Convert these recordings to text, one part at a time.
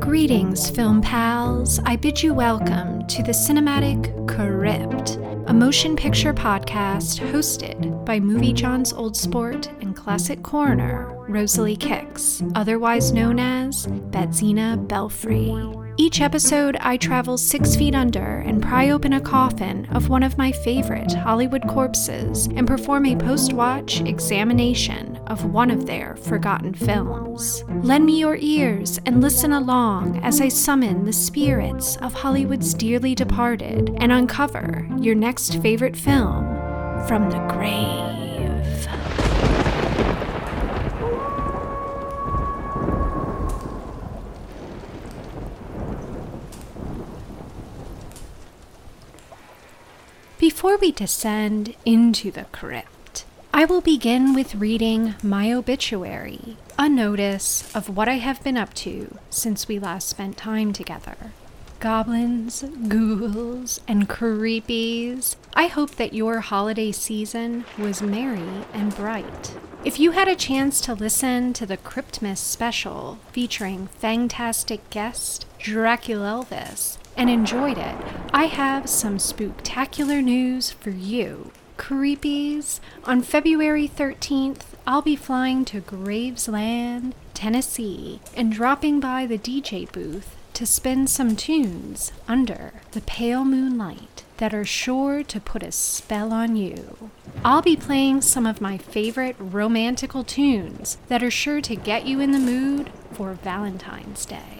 Greetings, film pals. I bid you welcome to the Cinematic Crypt, a motion picture podcast hosted by Movie John's Old Sport and classic coroner Rosalie Kicks, otherwise known as Betsina Belfry. Each episode, I travel six feet under and pry open a coffin of one of my favorite Hollywood corpses and perform a post watch examination of one of their forgotten films. Lend me your ears and listen along as I summon the spirits of Hollywood's dearly departed and uncover your next favorite film from the grave. Before we descend into the crypt, I will begin with reading my obituary, a notice of what I have been up to since we last spent time together. Goblins, ghouls, and creepies, I hope that your holiday season was merry and bright. If you had a chance to listen to the Cryptmas special featuring fantastic guest Dracula Elvis and enjoyed it, I have some spooktacular news for you. Creepies, on February 13th, I'll be flying to Gravesland, Tennessee, and dropping by the DJ booth to spin some tunes under the pale moonlight that are sure to put a spell on you. I'll be playing some of my favorite romantical tunes that are sure to get you in the mood for Valentine's Day.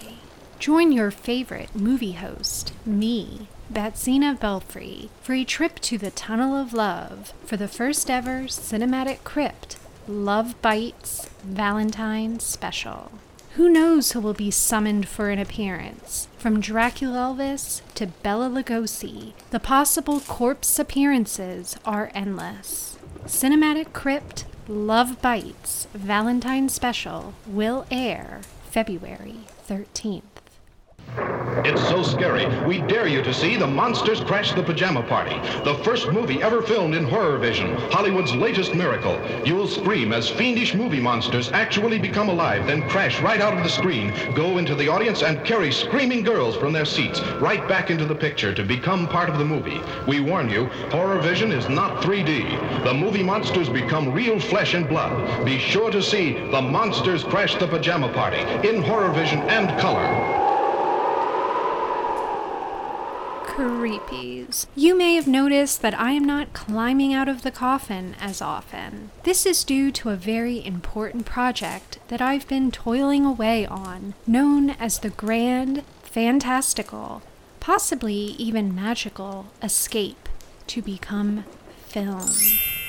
Join your favorite movie host, me, Betsina Belfry, for a trip to the Tunnel of Love for the first ever cinematic crypt Love Bites Valentine Special. Who knows who will be summoned for an appearance? From Dracula Elvis to Bela Lugosi, the possible corpse appearances are endless. Cinematic Crypt Love Bites Valentine Special will air February 13th. It's so scary. We dare you to see The Monsters Crash the Pajama Party, the first movie ever filmed in horror vision, Hollywood's latest miracle. You'll scream as fiendish movie monsters actually become alive, then crash right out of the screen, go into the audience, and carry screaming girls from their seats right back into the picture to become part of the movie. We warn you, horror vision is not 3D. The movie monsters become real flesh and blood. Be sure to see The Monsters Crash the Pajama Party in horror vision and color. Creepies. You may have noticed that I am not climbing out of the coffin as often. This is due to a very important project that I've been toiling away on, known as the Grand, Fantastical, possibly even magical escape to become film.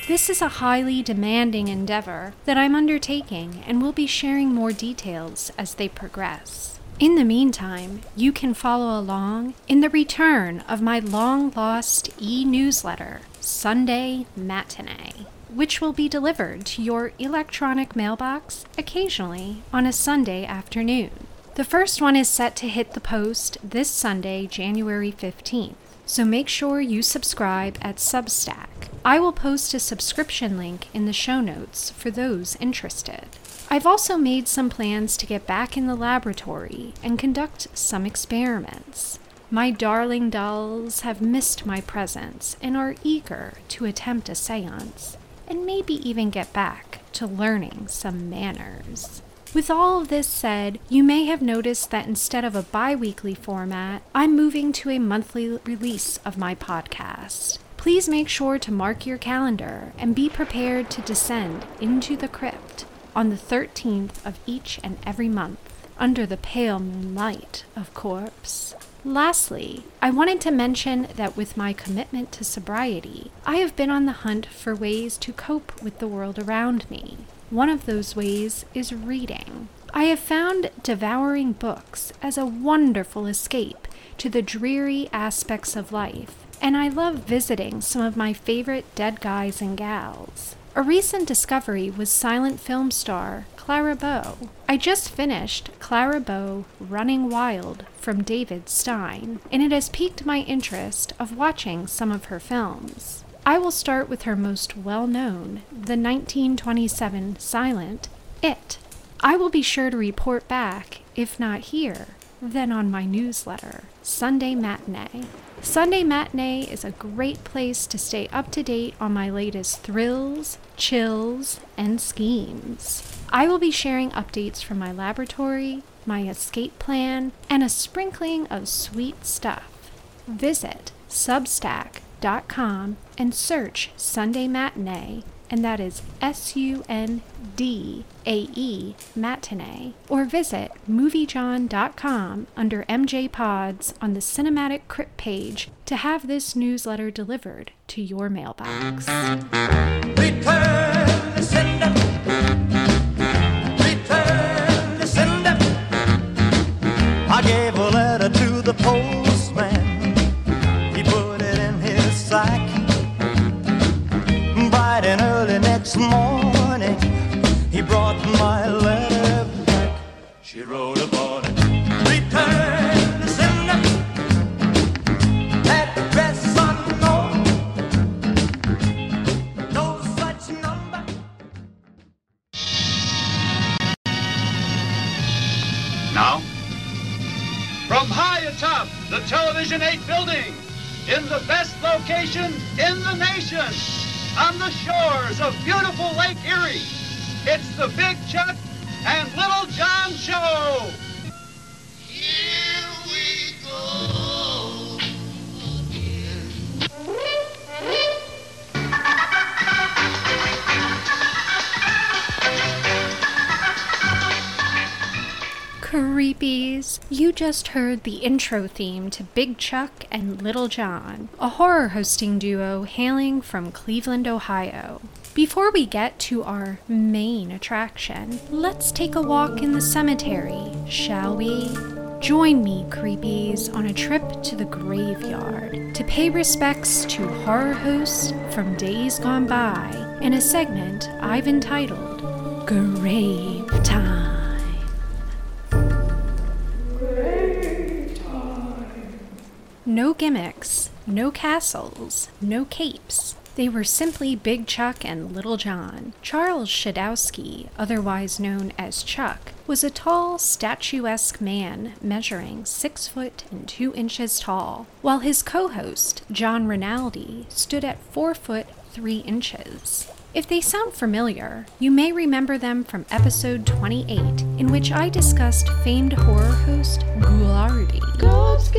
This is a highly demanding endeavor that I'm undertaking and will be sharing more details as they progress. In the meantime, you can follow along in the return of my long lost e newsletter, Sundae Matinee, which will be delivered to your electronic mailbox occasionally on a Sunday afternoon. The first one is set to hit the post this Sunday, January 15th, so make sure you subscribe at Substack. I will post a subscription link in the show notes for those interested. I've also made some plans to get back in the laboratory and conduct some experiments. My darling dolls have missed my presence and are eager to attempt a seance, and maybe even get back to learning some manners. With all of this said, you may have noticed that instead of a bi weekly format, I'm moving to a monthly release of my podcast. Please make sure to mark your calendar and be prepared to descend into the crypt on the 13th of each and every month, under the pale moonlight, of course. Lastly, I wanted to mention that with my commitment to sobriety, I have been on the hunt for ways to cope with the world around me. One of those ways is reading. I have found devouring books as a wonderful escape to the dreary aspects of life, and I love visiting some of my favorite dead guys and gals. A recent discovery was silent film star Clara Bow. I just finished Clara Bow Running Wild from David Stenn, and it has piqued my interest of watching some of her films. I will start with her most well known, the 1927 silent It. I will be sure to report back, if not here, then on my newsletter, Sundae Matinee. Sundae Matinee is a great place to stay up to date on my latest thrills, chills, and schemes. I will be sharing updates from my laboratory, my escape plan, and a sprinkling of sweet stuff. Visit substack.com and search Sundae Matinee, and that is S U N D A E Matinee, or visit moviejohn.com under MJ Pods on the Cinematic Crypt page to have this newsletter delivered to your mailbox. Return the sender. Return the sender. I gave a letter to the postman. Next heard the intro theme to Big Chuck and Little John, a horror hosting duo hailing from Cleveland, Ohio. Before we get to our main attraction, let's take a walk in the cemetery, shall we? Join me, creepies, on a trip to the graveyard to pay respects to horror hosts from days gone by in a segment I've entitled Grave Time. No gimmicks, no castles, no capes. They were simply Big Chuck and Little John. Charles Schodowski, otherwise known as Chuck, was a tall, statuesque man measuring six foot and two inches tall, while his co host, John Rinaldi, stood at four foot three inches. If they sound familiar, you may remember them from episode 28, in which I discussed famed horror host Ghoulardi. God's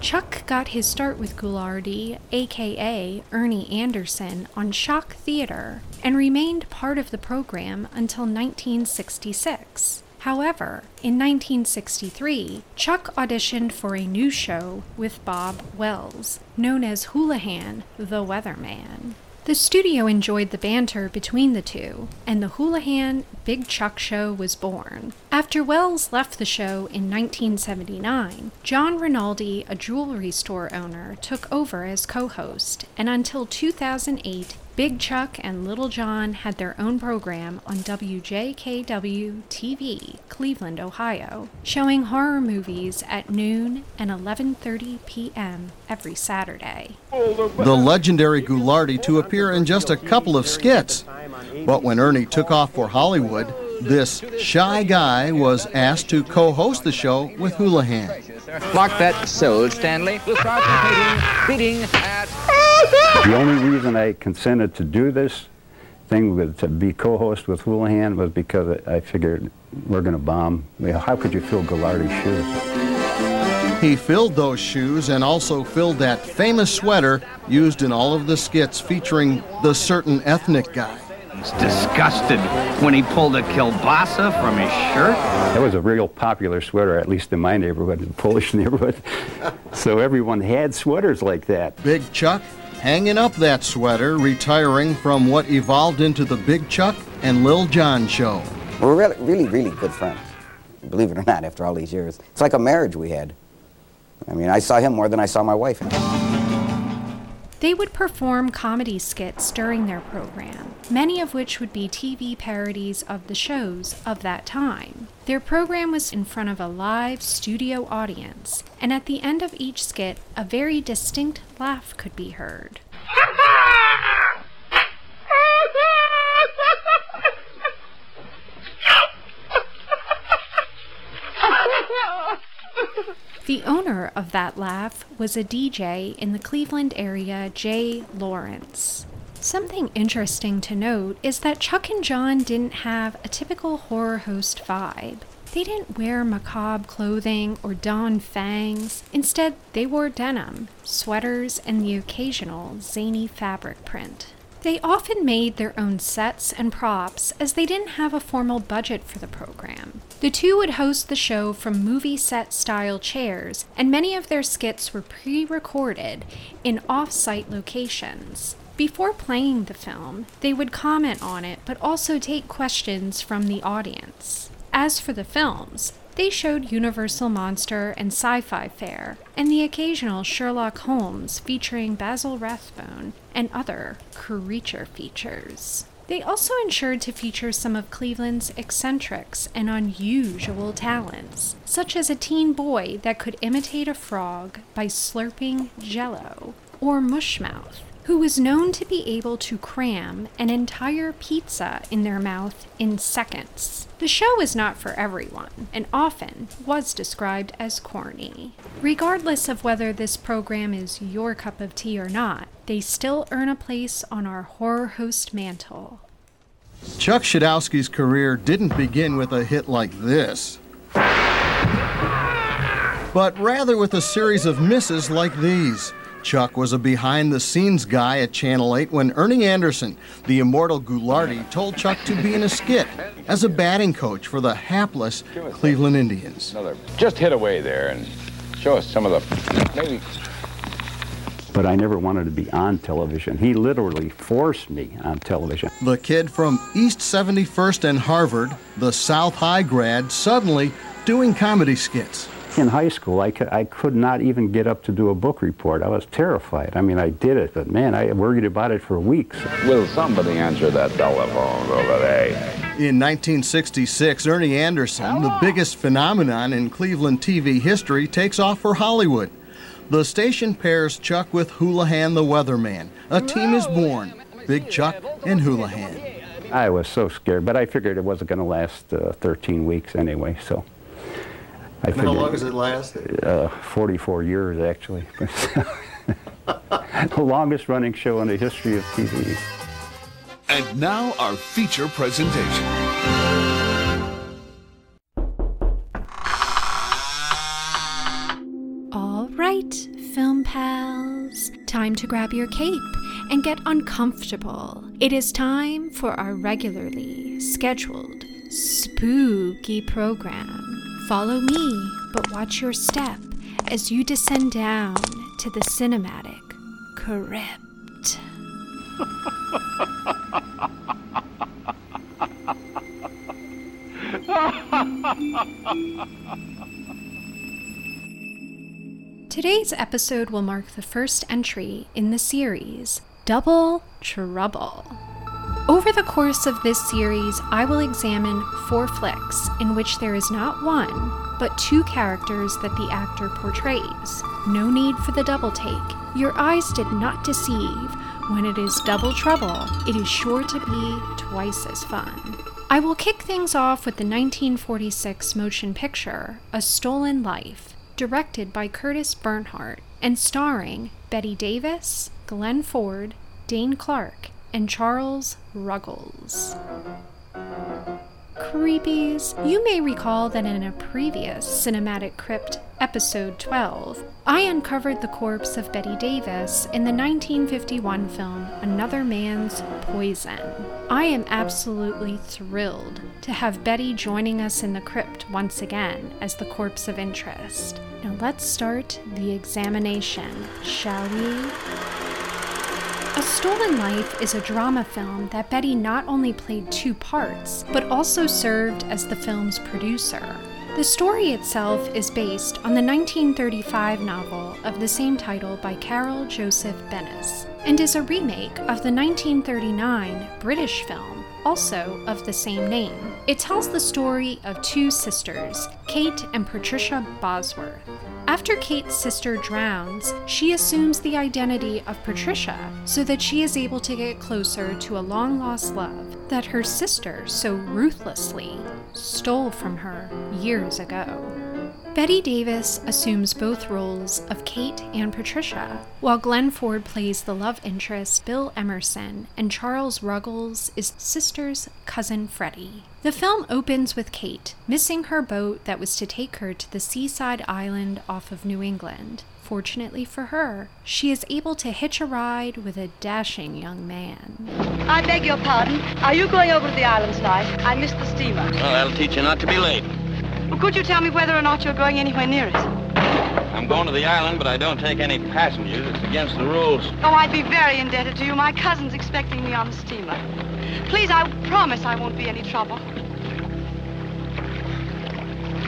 Chuck got his start with Ghoulardi, aka Ernie Anderson, on Shock Theater and remained part of the program until 1966. However, in 1963, Chuck auditioned for a new show with Bob Wells, known as Houlihan the Weatherman. The studio enjoyed the banter between the two, and the Houlihan Big Chuck show was born. After Wells left the show in 1979, John Rinaldi, a jewelry store owner, took over as co host, and until 2008, Big Chuck and Little John had their own program on WJKW TV, Cleveland, Ohio, showing horror movies at noon and 11:30 p.m. every Saturday. the legendary Ghoulardi to appear in just a couple of skits. But when Ernie took off for Hollywood, this shy guy was asked to co host the show with Houlihan. Mark that sold, Stanley. We'll start the beating, beating at The only reason I consented to do this thing with to be co-host with Houlihan was because I figured we're going to bomb. How could you fill Ghoulardi's shoes? He filled those shoes and also filled that famous sweater used in all of the skits featuring the certain ethnic guy. was disgusted when he pulled a kielbasa from his shirt. That was a real popular sweater, at least in my neighborhood, the Polish neighborhood. So everyone had sweaters like that. Big Chuck hanging up that sweater, retiring from what evolved into the Big Chuck and Lil John show. We're really, really, really good friends. Believe it or not, after all these years. It's like a marriage we had. I mean, I saw him more than I saw my wife. They would perform comedy skits during their program, many of which would be TV parodies of the shows of that time. Their program was in front of a live studio audience, and at the end of each skit, a very distinct laugh could be heard. The owner of that laugh was a DJ in the Cleveland area, Jay Lawrence. Something interesting to note is that Chuck and John didn't have a typical horror host vibe. They didn't wear macabre clothing or don fangs. Instead, they wore denim, sweaters, and the occasional zany fabric print. They often made their own sets and props as they didn't have a formal budget for the program. The two would host the show from movie set style chairs, and many of their skits were pre recorded in off site locations. Before playing the film, they would comment on it but also take questions from the audience. As for the films, they showed Universal Monster and Sci Fi Fare, and the occasional Sherlock Holmes featuring Basil Rathbone and other creature features. They also ensured to feature some of Cleveland's eccentrics and unusual talents, such as a teen boy that could imitate a frog by slurping jello, or Mushmouth, who was known to be able to cram an entire pizza in their mouth in seconds. The show is not for everyone, and often was described as corny. Regardless of whether this program is your cup of tea or not, they still earn a place on our horror host mantle. Chuck Schodowski's career didn't begin with a hit like this, but rather with a series of misses like these. Chuck was a behind the scenes guy at Channel 8 when Ernie Anderson, the immortal Ghoulardi, told Chuck to be in a skit as a batting coach for the hapless Cleveland Indians. Just hit away there and show us some of the maybe. But I never wanted to be on television. He literally forced me on television. The kid from East 71st and Harvard, the South High grad, suddenly doing comedy skits. In high school, I could, I could not even get up to do a book report. I was terrified. I mean, I did it, but man, I worried about it for weeks. Will somebody answer that telephone over there? In 1966, Ernie Anderson, the biggest phenomenon in Cleveland TV history, takes off for Hollywood. The station pairs Chuck with Houlihan the Weatherman. A team is born Big Chuck and Houlihan. I was so scared, but I figured it wasn't going to last uh, 13 weeks anyway, so. I And how long does it last? Uh, 44 years, actually. the longest running show in the history of TV. And now our feature presentation. All right, film pals, time to grab your cape and get uncomfortable. It is time for our regularly scheduled spooky program. Follow me, but watch your step as you descend down to the cinematic crypt. Today's episode will mark the first entry in the series, Double Trouble. Over the course of this series, I will examine four flicks in which there is not one, but two characters that the actor portrays. No need for the double take. Your eyes did not deceive. When it is double trouble, it is sure to be twice as fun. I will kick things off with the 1946 motion picture, A Stolen Life, directed by Curtis Bernhardt and starring Bette Davis, Glenn Ford, Dane Clark, and Charles Ruggles. Creepies, you may recall that in a previous Cinematic Crypt, episode 12, I uncovered the corpse of Bette Davis in the 1951 film Another Man's Poison. I am absolutely thrilled to have Bette joining us in the crypt once again as the corpse of interest. Now let's start the examination, shall we? A Stolen Life is a drama film that Bette not only played two parts, but also served as the film's producer. The story itself is based on the 1935 novel of the same title by Karel Josef Beneš, and is a remake of the 1939 British film, also of the same name. It tells the story of two sisters, Kate and Patricia Bosworth. After Kate's sister drowns, she assumes the identity of Patricia so that she is able to get closer to a long lost love that her sister so ruthlessly stole from her years ago. Bette Davis assumes both roles of Kate and Patricia, while Glenn Ford plays the love interest Bill Emerson, and Charles Ruggles is sister's cousin Freddie. The film opens with Kate missing her boat that was to take her to the seaside island off of New England. Fortunately for her, she is able to hitch a ride with a dashing young man. I beg your pardon. Are you going over to the island tonight? I missed the steamer. Well, that'll teach you not to be late. Well, could you tell me whether or not you're going anywhere near it? I'm going to the island, but I don't take any passengers. It's against the rules. Oh, I'd be very indebted to you. My cousin's expecting me on the steamer. Please, I promise I won't be any trouble.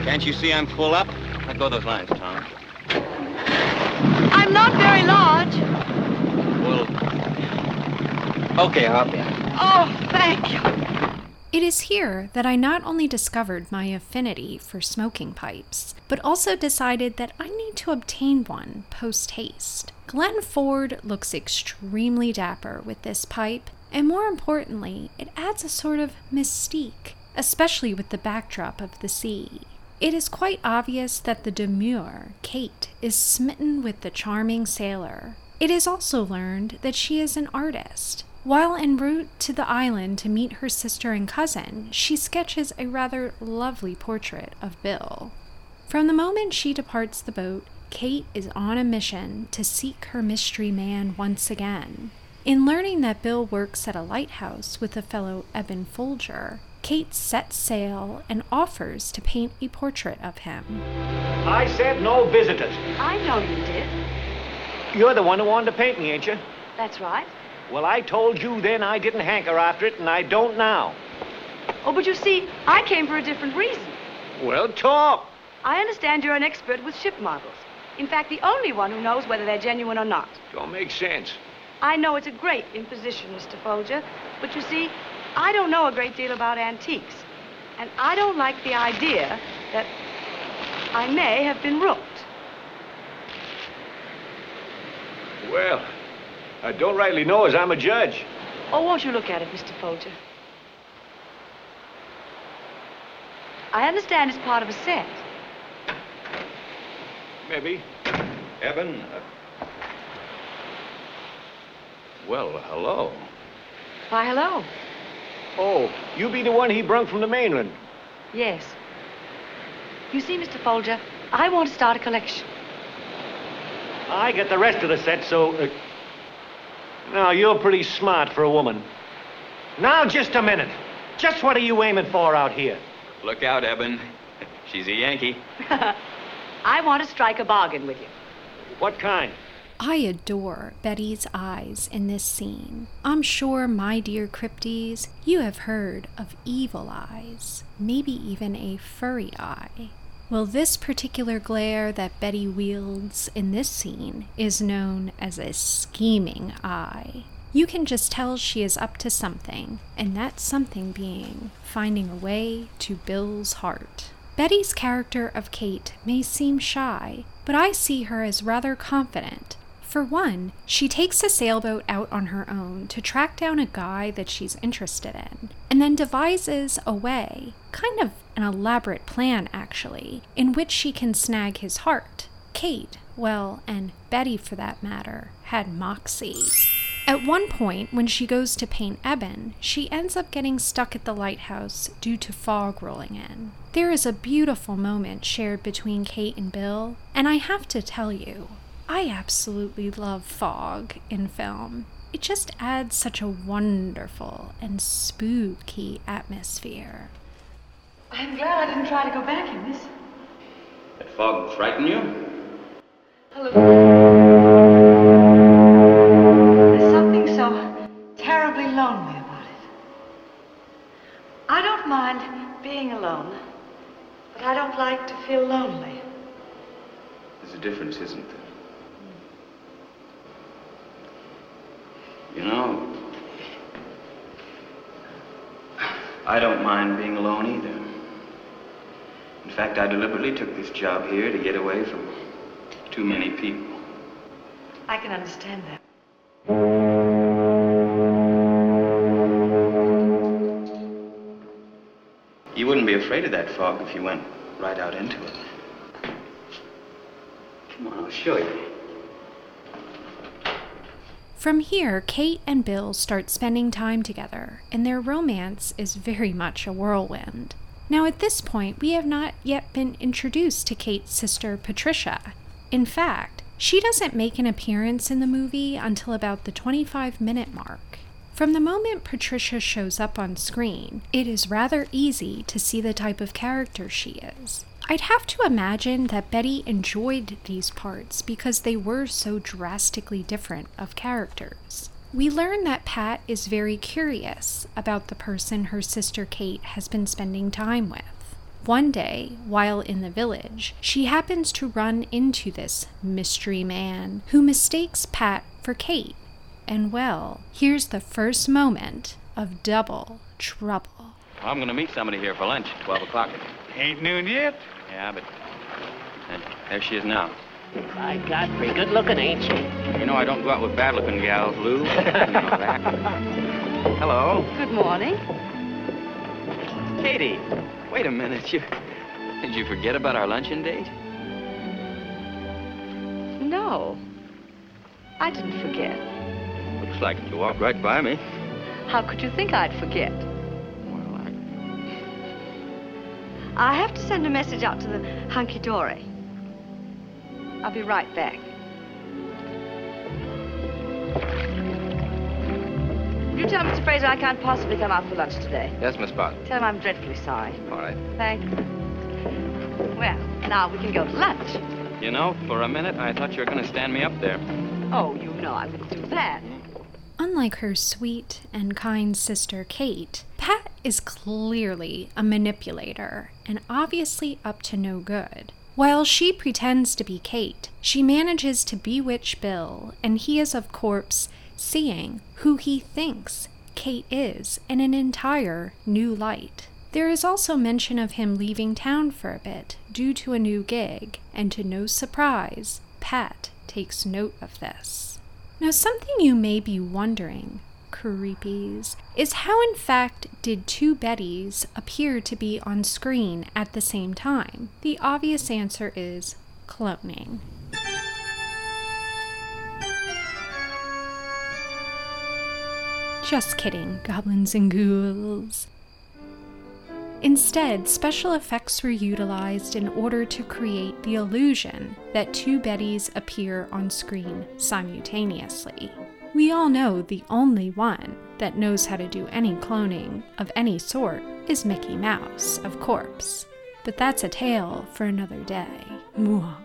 Can't you see I'm full up? Let go of those lines, Tom. I'm not very large. Well, okay, hop in. Oh, thank you. It is here that I not only discovered my affinity for smoking pipes, but also decided that I need to obtain one post haste. Glenn Ford looks extremely dapper with this pipe, and more importantly, it adds a sort of mystique, especially with the backdrop of the sea. It is quite obvious that the demure, Kate, is smitten with the charming sailor. It is also learned that she is an artist. While en route to the island to meet her sister and cousin, she sketches a rather lovely portrait of Bill. From the moment she departs the boat, Kate is on a mission to seek her mystery man once again. In learning that Bill works at a lighthouse with a fellow Eben Folger, Kate sets sail and offers to paint a portrait of him. I said no visitors. I know you did. You're the one who wanted to paint me, ain't you? That's right. Well, I told you then I didn't hanker after it, and I don't now. Oh, but you see, I came for a different reason. Well, talk. I understand you're an expert with ship models. In fact, the only one who knows whether they're genuine or not. Don't make sense. I know it's a great imposition, Mr. Folger, but you see, I don't know a great deal about antiques. And I don't like the idea that I may have been rooked. Well, I don't rightly know as I'm a judge. Oh, won't you look at it, Mr. Folger? I understand it's part of a set. Maybe. Eben. Uh... Well, hello. Why, hello. Oh, you be the one he brung from the mainland. Yes. You see, Mr. Folger, I want to start a collection. I get the rest of the set, so... Uh... Now, you're pretty smart for a woman. Now, just a minute. Just what are you aiming for out here? Look out, Eben. She's a Yankee. I want to strike a bargain with you. What kind? I adore Bette's eyes in this scene. I'm sure, my dear Crypties, you have heard of evil eyes, maybe even a furry eye. Well, this particular glare that Bette wields in this scene is known as a scheming eye. You can just tell she is up to something, and that something being finding a way to Bill's heart. Bette's character of Kate may seem shy, but I see her as rather confident. For one, she takes a sailboat out on her own to track down a guy that she's interested in, and then devises a way, kind of an elaborate plan actually, in which she can snag his heart. Kate, well, and Bette for that matter, had moxie. At one point, when she goes to paint Eben, she ends up getting stuck at the lighthouse due to fog rolling in. There is a beautiful moment shared between Kate and Bill, and I have to tell you, I absolutely love fog in film. It just adds such a wonderful and spooky atmosphere. I'm glad I didn't try to go back in this. That fog frighten you? Hello. There's something so terribly lonely about it. I don't mind being alone, but I don't like to feel lonely. There's a difference, isn't there? You know, I don't mind being alone either. In fact, I deliberately took this job here to get away from too many people. I can understand that. You wouldn't be afraid of that fog if you went right out into it. Come on, I'll show you. From here, Kate and Bill start spending time together, and their romance is very much a whirlwind. Now, at this point, we have not yet been introduced to Kate's sister, Patricia. In fact, she doesn't make an appearance in the movie until about the 25 minute mark. From the moment Patricia shows up on screen, it is rather easy to see the type of character she is. I'd have to imagine that Bette enjoyed these parts because they were so drastically different of characters. We learn that Pat is very curious about the person her sister Kate has been spending time with. One day, while in the village, she happens to run into this mystery man who mistakes Pat for Kate. And well, here's the first moment of double trouble. I'm going to meet somebody here for lunch, at 12 o'clock. Ain't noon yet. Yeah, but and there she is now. By God, pretty good looking, ain't she? You know I don't go out with bad-looking gals, Lou. You know that. Hello. Good morning. Katie, wait a minute. You did you forget about our luncheon date? No. I didn't forget. Looks like you walked right by me. How could you think I'd forget? I have to send a message out to the hunky dory. I'll be right back. You tell Mr. Fraser I can't possibly come out for lunch today. Yes, Miss Bond. Tell him I'm dreadfully sorry. All right. Thank you. Well, now we can go to lunch. You know, for a minute I thought you were going to stand me up there. Oh, you know I wouldn't do that. Unlike her sweet and kind sister Kate, Pat is clearly a manipulator and obviously up to no good. While she pretends to be Kate, she manages to bewitch Bill, and he is, of course, seeing who he thinks Kate is in an entire new light. There is also mention of him leaving town for a bit due to a new gig, and to no surprise, Pat takes note of this. Now, something you may be wondering, creepies, is how in fact did two Bettys appear to be on screen at the same time? The obvious answer is cloning. Just kidding, goblins and ghouls. Instead, special effects were utilized in order to create the illusion that two Bettys appear on screen simultaneously. We all know the only one that knows how to do any cloning of any sort is Mickey Mouse, of course. But that's a tale for another day. Mwah.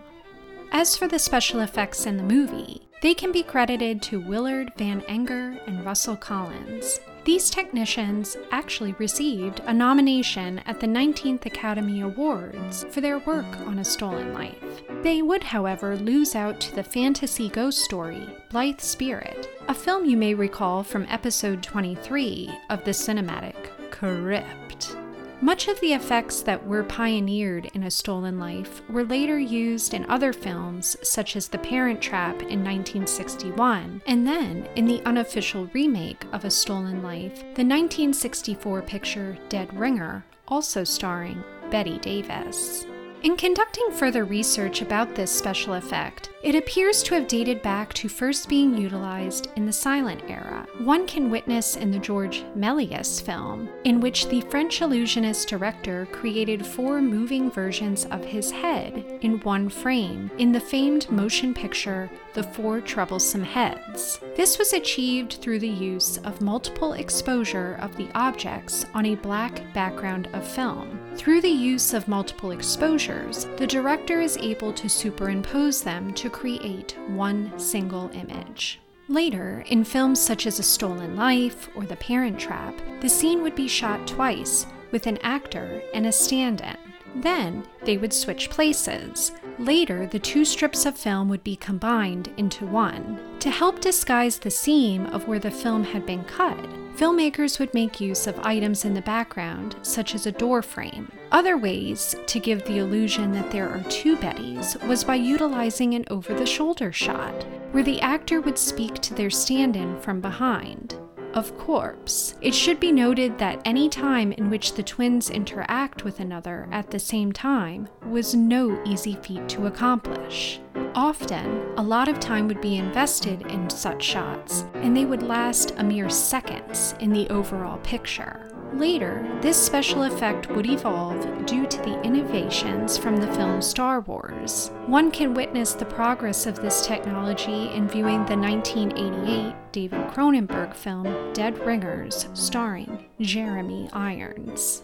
As for the special effects in the movie, they can be credited to Willard Van Enger and Russell Collins. These technicians actually received a nomination at the 19th Academy Awards for their work on A Stolen Life. They would, however, lose out to the fantasy ghost story, Blithe Spirit, a film you may recall from episode 23 of the cinematic Crypt. Much of the effects that were pioneered in A Stolen Life were later used in other films, such as The Parent Trap in 1961, and then in the unofficial remake of A Stolen Life, the 1964 picture Dead Ringer, also starring Bette Davis. In conducting further research about this special effect, it appears to have dated back to first being utilized in the silent era. One can witness in the George Méliès film, in which the French illusionist director created four moving versions of his head in one frame in the famed motion picture The Four Troublesome Heads. This was achieved through the use of multiple exposure of the objects on a black background of film. Through the use of multiple exposures, the director is able to superimpose them to create one single image. Later, in films such as A Stolen Life or The Parent Trap, the scene would be shot twice with an actor and a stand in. Then they would switch places. Later, the two strips of film would be combined into one. To help disguise the seam of where the film had been cut, filmmakers would make use of items in the background, such as a door frame. Other ways to give the illusion that there are two Bettys was by utilizing an over the shoulder shot, where the actor would speak to their stand in from behind. Of course, it should be noted that any time in which the twins interact with another at the same time was no easy feat to accomplish. Often, a lot of time would be invested in such shots, and they would last a mere seconds in the overall picture. Later, this special effect would evolve due to the innovations from the film Star Wars. One can witness the progress of this technology in viewing the 1988 David Cronenberg film Dead Ringers, starring Jeremy Irons.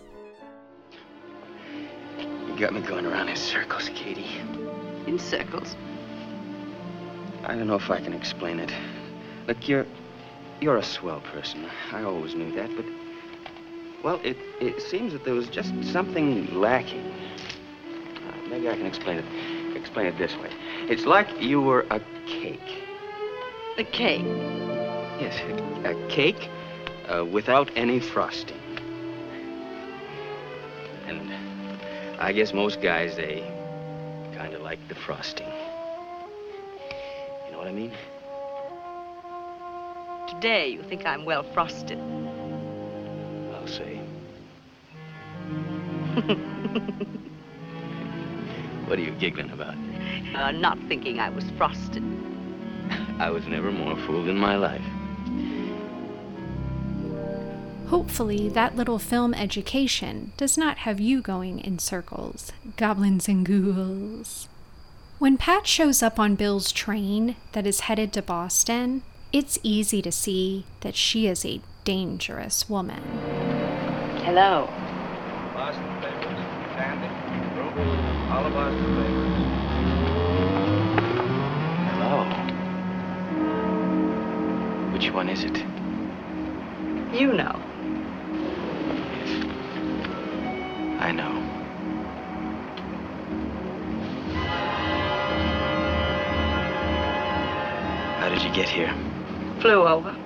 You got me going around in circles, Katie. In circles? I don't know if I can explain it. Look, you're you're a swell person. I always knew that, but well, it it seems that there was just something lacking. Uh, maybe I can explain it explain it this way. It's like you were a cake. A cake? Yes, a, a cake uh, without any frosting. And I guess most guys they kind of like the frosting. You know what I mean? Today, you think I'm well frosted. I'll say. what are you giggling about? Uh, not thinking I was frosted. I was never more fooled in my life. Hopefully, that little film education does not have you going in circles, goblins and ghouls. When Pat shows up on Bill's train that is headed to Boston, it's easy to see that she is a dangerous woman. Hello. Boston papers, Sandy, all of Boston papers. Hello. Which one is it? You know. Yes. I know. How did you get here? Flew over.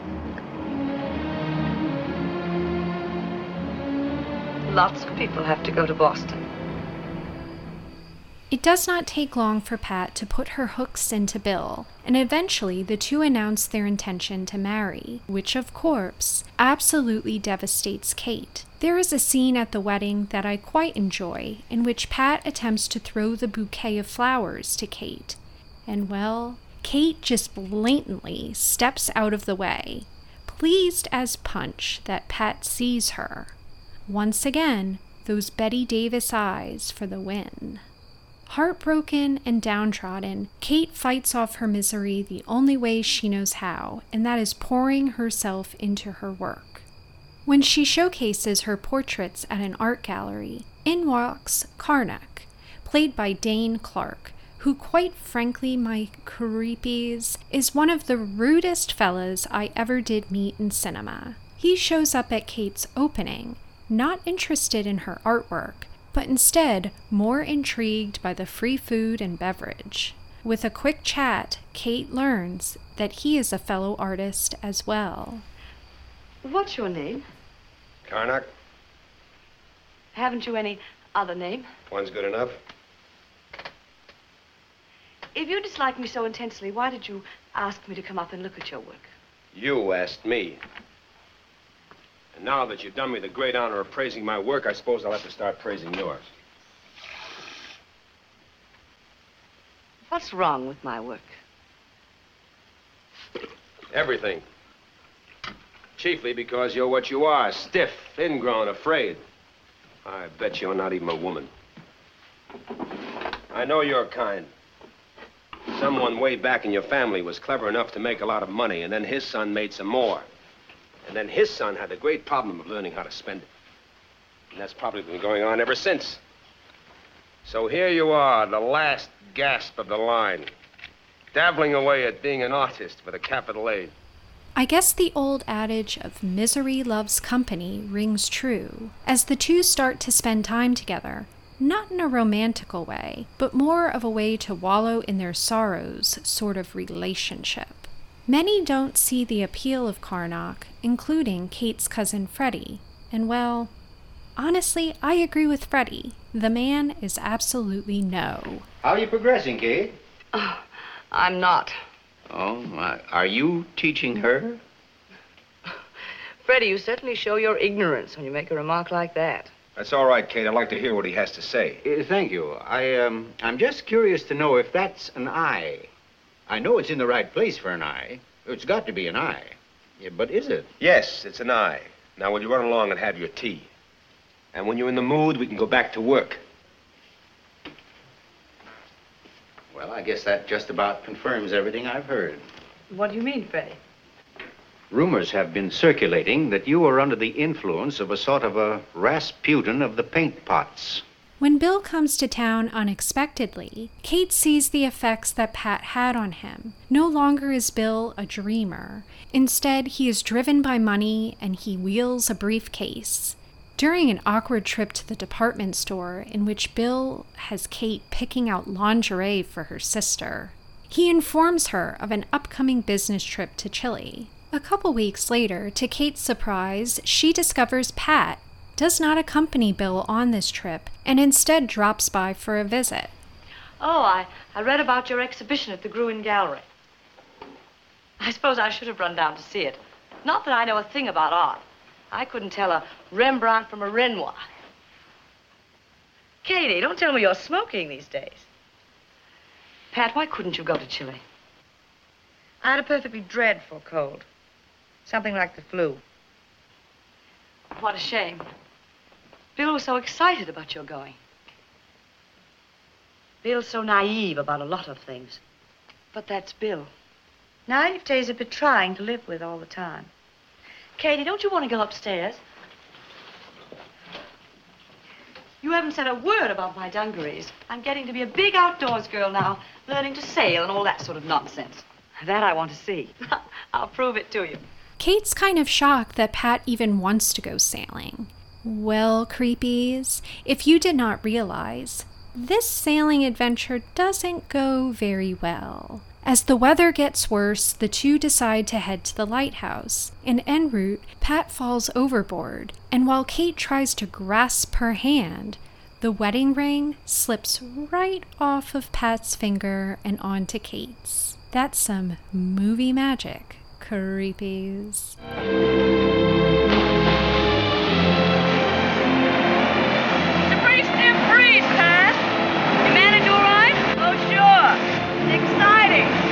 Lots of people have to go to Boston. It does not take long for Pat to put her hooks into Bill, and eventually the two announce their intention to marry, which, of course, absolutely devastates Kate. There is a scene at the wedding that I quite enjoy, in which Pat attempts to throw the bouquet of flowers to Kate. And well, Kate just blatantly steps out of the way, pleased as punch that Pat sees her. Once again, those Bette Davis eyes for the win. Heartbroken and downtrodden, Kate fights off her misery the only way she knows how, and that is pouring herself into her work. When she showcases her portraits at an art gallery, in walks Karnak, played by Dane Clark, who, quite frankly, my creepies, is one of the rudest fellas I ever did meet in cinema. He shows up at Kate's opening, not interested in her artwork, but instead more intrigued by the free food and beverage. With a quick chat, Kate learns that he is a fellow artist as well. What's your name? Karnak, Haven't you any other name? one's good enough. If you dislike me so intensely, why did you ask me to come up and look at your work? You asked me. And now that you've done me the great honor of praising my work, I suppose I'll have to start praising yours. What's wrong with my work? Everything. Chiefly because you're what you are stiff, ingrown, afraid. I bet you're not even a woman. I know your kind. Someone way back in your family was clever enough to make a lot of money, and then his son made some more. And then his son had the great problem of learning how to spend it. And that's probably been going on ever since. So here you are, the last gasp of the line, dabbling away at being an artist with a capital A. I guess the old adage of misery loves company rings true as the two start to spend time together, not in a romantical way, but more of a way to wallow in their sorrows sort of relationship. Many don't see the appeal of Karnak, including Kate's cousin Freddie, and well, honestly, I agree with Freddie. The man is absolutely no. How are you progressing, Kate? Oh, I'm not. Oh, uh, are you teaching her? Freddie, you certainly show your ignorance when you make a remark like that. That's all right, Kate. I'd like to hear what he has to say. Uh, thank you. I, um, I'm just curious to know if that's an eye. I know it's in the right place for an eye. It's got to be an eye. Yeah, but is it? Yes, it's an eye. Now, will you run along and have your tea? And when you're in the mood, we can go back to work. Well, I guess that just about confirms everything I've heard. What do you mean, Freddie? Rumors have been circulating that you are under the influence of a sort of a Rasputin of the paint pots. When Bill comes to town unexpectedly, Kate sees the effects that Pat had on him. No longer is Bill a dreamer. Instead, he is driven by money and he wheels a briefcase. During an awkward trip to the department store, in which Bill has Kate picking out lingerie for her sister, he informs her of an upcoming business trip to Chile. A couple weeks later, to Kate's surprise, she discovers Pat does not accompany Bill on this trip and instead drops by for a visit. Oh, I, I read about your exhibition at the Gruen Gallery. I suppose I should have run down to see it. Not that I know a thing about art. I couldn't tell a Rembrandt from a Renoir. Katie, don't tell me you're smoking these days. Pat, why couldn't you go to Chile? I had a perfectly dreadful cold. Something like the flu. What a shame. Bill was so excited about your going. Bill's so naive about a lot of things. But that's Bill. Naivete's a bit trying to live with all the time. Katie, don't you want to go upstairs? You haven't said a word about my dungarees. I'm getting to be a big outdoors girl now, learning to sail and all that sort of nonsense. That I want to see. I'll prove it to you. Kate's kind of shocked that Pat even wants to go sailing. Well, creepies, if you did not realize, this sailing adventure doesn't go very well. As the weather gets worse, the two decide to head to the lighthouse. In en route, Pat falls overboard, and while Kate tries to grasp her hand, the wedding ring slips right off of Pat's finger and onto Kate's. That's some movie magic, creepies. Exciting.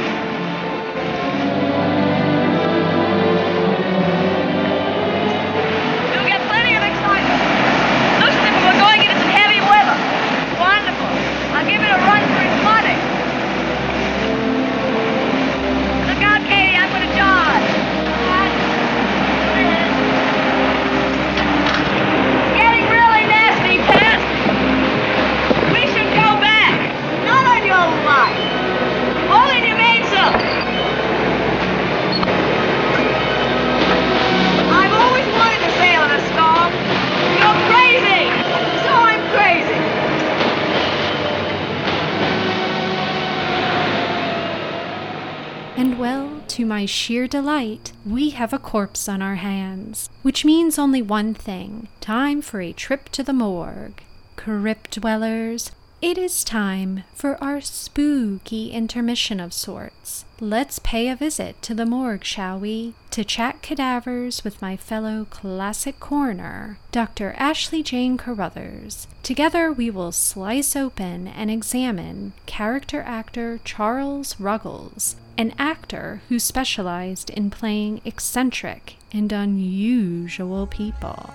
And well, to my sheer delight, we have a corpse on our hands, which means only one thing time for a trip to the morgue. Crypt dwellers, it is time for our spooky intermission of sorts. Let's pay a visit to the morgue, shall we? To chat cadavers with my fellow classic coroner, Dr. Ashley Jane Carruthers. Together we will slice open and examine character actor Charles Ruggles, an actor who specialized in playing eccentric and unusual people.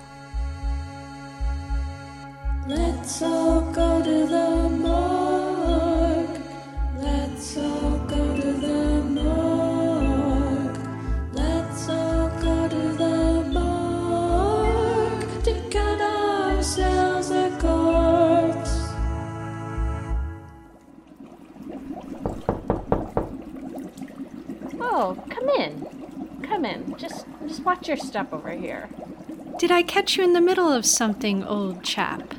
Let's all go to the morgue. Let's all go to the Oh, come in. Come in. Just just watch your step over here. Did I catch you in the middle of something, old chap?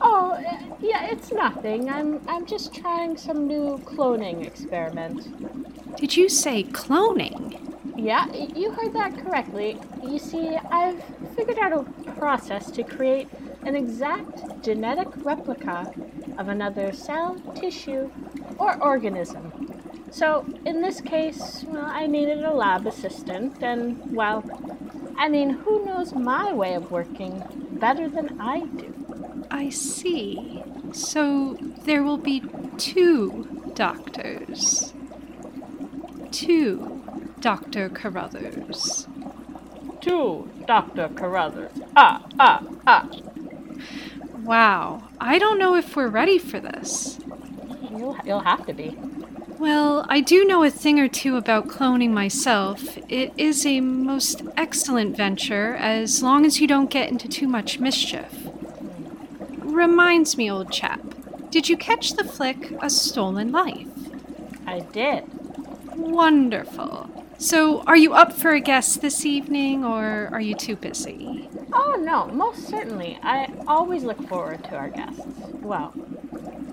Oh, uh, yeah, it's nothing. I'm I'm just trying some new cloning experiment. Did you say cloning? Yeah, you heard that correctly. You see, I've figured out a process to create an exact genetic replica of another cell, tissue, or organism. So, in this case, well, I needed a lab assistant, and, well, I mean, who knows my way of working better than I do. I see. So there will be two doctors. Two Dr. Carruthers. Two Dr. Carruthers. Ah, ah, ah. Wow, I don't know if we're ready for this. You'll, you'll have to be. Well, I do know a thing or two about cloning myself. It is a most excellent venture as long as you don't get into too much mischief. Reminds me, old chap, did you catch the flick A Stolen Life? I did. Wonderful. So, are you up for a guest this evening or are you too busy? Oh, no, most certainly. I always look forward to our guests. Well,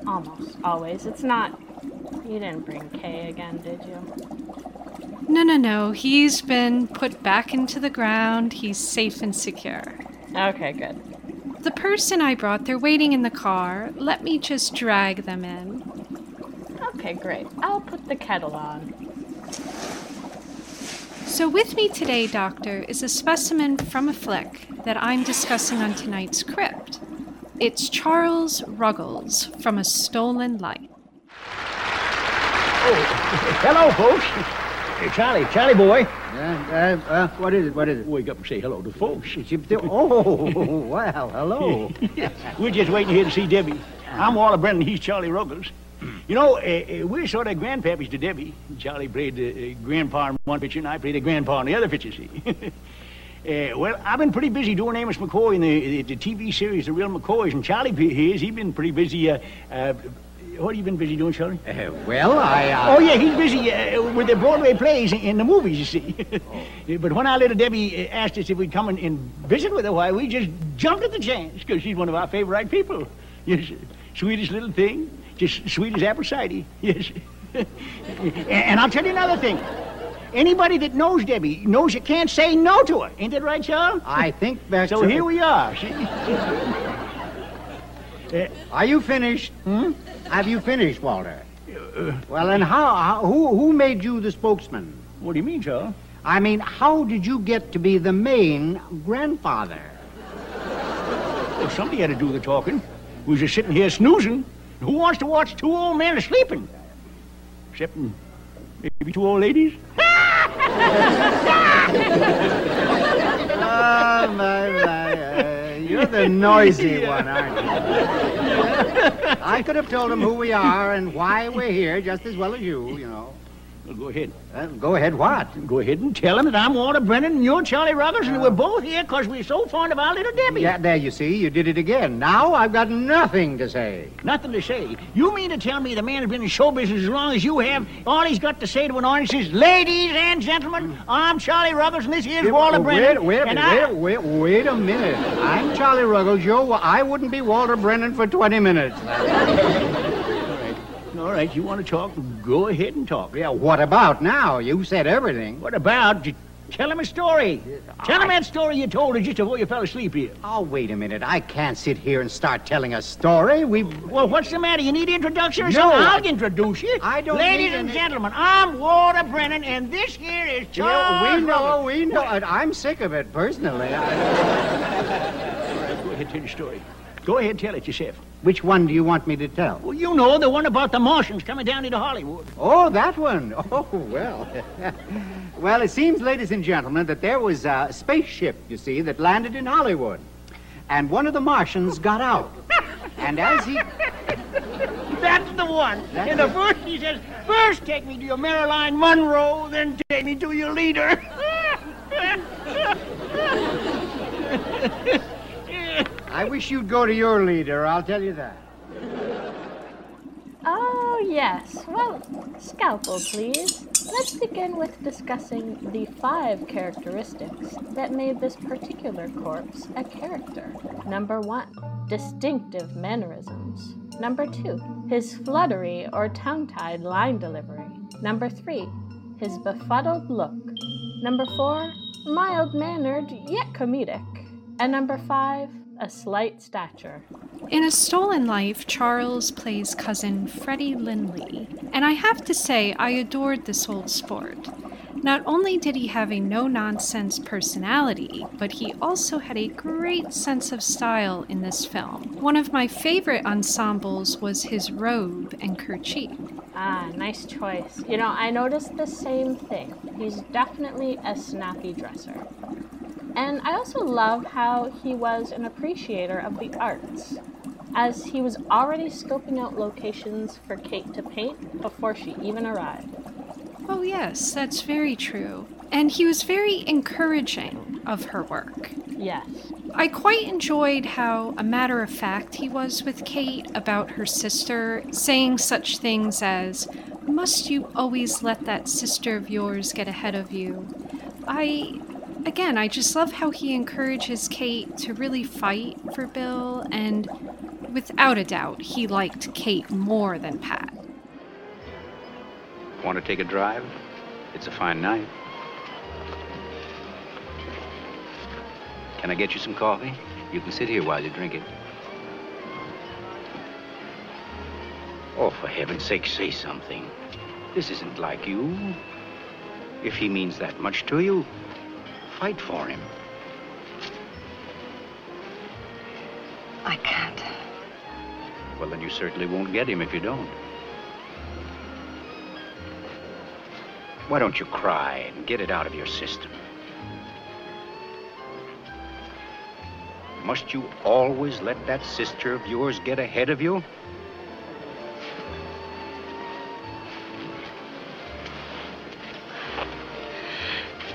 almost always. It's not. You didn't bring Kay again, did you? No, no, no. He's been put back into the ground. He's safe and secure. Okay, good. The person I brought, they're waiting in the car. Let me just drag them in. Okay, great. I'll put the kettle on. So, with me today, Doctor, is a specimen from a flick that I'm discussing on tonight's crypt. It's Charles Ruggles from A Stolen Life. Hello, folks. Hey, Charlie, Charlie boy. Uh, uh, uh, what is it? What is it? Wake up and say hello to folks. Oh, well, hello. We're just waiting here to see Debbie. I'm Walter Brennan. He's Charlie Ruggles. You know, uh, uh, we're sort of grandpappies to Debbie. Charlie played the uh, grandpa in one picture, and I played the grandpa in the other picture, see? Uh, well, I've been pretty busy doing Amos McCoy in the, the, the TV series The Real McCoys, and Charlie here's he's been pretty busy. What have you been busy doing, Charlie? Uh, well, I. Uh... Oh yeah, he's busy uh, with the Broadway plays in, in the movies, you see. oh. But when our little Debbie uh, asked us if we'd come and, and visit with her, why we just jumped at the chance because she's one of our favorite people. Yes, sweetest little thing, just sweet as apple cider. Yes. and, and I'll tell you another thing. Anybody that knows Debbie knows you can't say no to her. Ain't that right, Charles? I think that's So here we are. Uh, Are you finished? Hmm? Have you finished, Walter? Uh, uh. well, and how, how? Who who made you the spokesman? What do you mean, Joe? I mean, how did you get to be the main grandfather? Well, somebody had to do the talking. We was just sitting here snoozing. Who wants to watch two old men sleeping? Except maybe two old ladies? Oh, my, my. The noisy one, aren't you? I could have told him who we are and why we're here just as well as you, you know. Well, go ahead. Uh, go ahead, what? Go ahead and tell him that I'm Walter Brennan and you're Charlie Ruggles, and we're both here because we're so fond of our little Debbie. Yeah, there you see, you did it again. Now I've got nothing to say. Nothing to say. You mean to tell me the man has been in show business as long as you have? All he's got to say to an audience is, "Ladies and gentlemen, I'm Charlie Ruggles, and this is Yeah, Walter wait, Brennan." Wait, wait, I- wait, wait, wait a minute. I'm Charlie Ruggles. You're, I wouldn't be Walter Brennan for 20 minutes. All right, you want to talk? Go ahead and talk. Yeah, what about now? You said everything. What about? Tell him a story. Tell him that story you told us just before you fell asleep here. Oh, wait a minute. I can't sit here and start telling a story. We. Well, what's the matter? You need introduction or No, something? I- I'll introduce you. I don't Ladies and any- gentlemen, I'm Walter Brennan, and this here is Yeah, Charles we know, Ruggles. we know. I'm sick of it personally. I- Go ahead, tell your story. Go ahead, tell it yourself. Which one do you want me to tell? Well, you know, the one about the Martians coming down into Hollywood. Oh, that one. Oh, well. well, it seems, ladies and gentlemen, that there was a spaceship, you see, that landed in Hollywood. And one of the Martians got out. And as he. That's the one. That's and the first he says, first take me to your Marilyn Monroe, then take me to your leader. I wish you'd go to your leader, I'll tell you that. Oh, yes. Well, scalpel, please. Let's begin with discussing the five characteristics that made this particular corpse a character. Number one, distinctive mannerisms. Number two, his fluttery or tongue tied line delivery. Number three, his befuddled look. Number four, mild mannered yet comedic. And number five, a slight stature. In A Stolen Life, Charles plays cousin Freddie Lindley, and I have to say I adored this old sport. Not only did he have a no nonsense personality, but he also had a great sense of style in this film. One of my favorite ensembles was his robe and kerchief. Ah, nice choice. You know, I noticed the same thing. He's definitely a snappy dresser. And I also love how he was an appreciator of the arts, as he was already scoping out locations for Kate to paint before she even arrived. Oh, yes, that's very true. And he was very encouraging of her work. Yes. I quite enjoyed how a matter of fact he was with Kate about her sister, saying such things as, Must you always let that sister of yours get ahead of you? I. Again, I just love how he encourages Kate to really fight for Bill, and without a doubt, he liked Kate more than Pat. Want to take a drive? It's a fine night. Can I get you some coffee? You can sit here while you drink it. Oh, for heaven's sake, say something. This isn't like you. If he means that much to you, fight for him. I can't. Well, then you certainly won't get him if you don't. Why don't you cry and get it out of your system? Must you always let that sister of yours get ahead of you?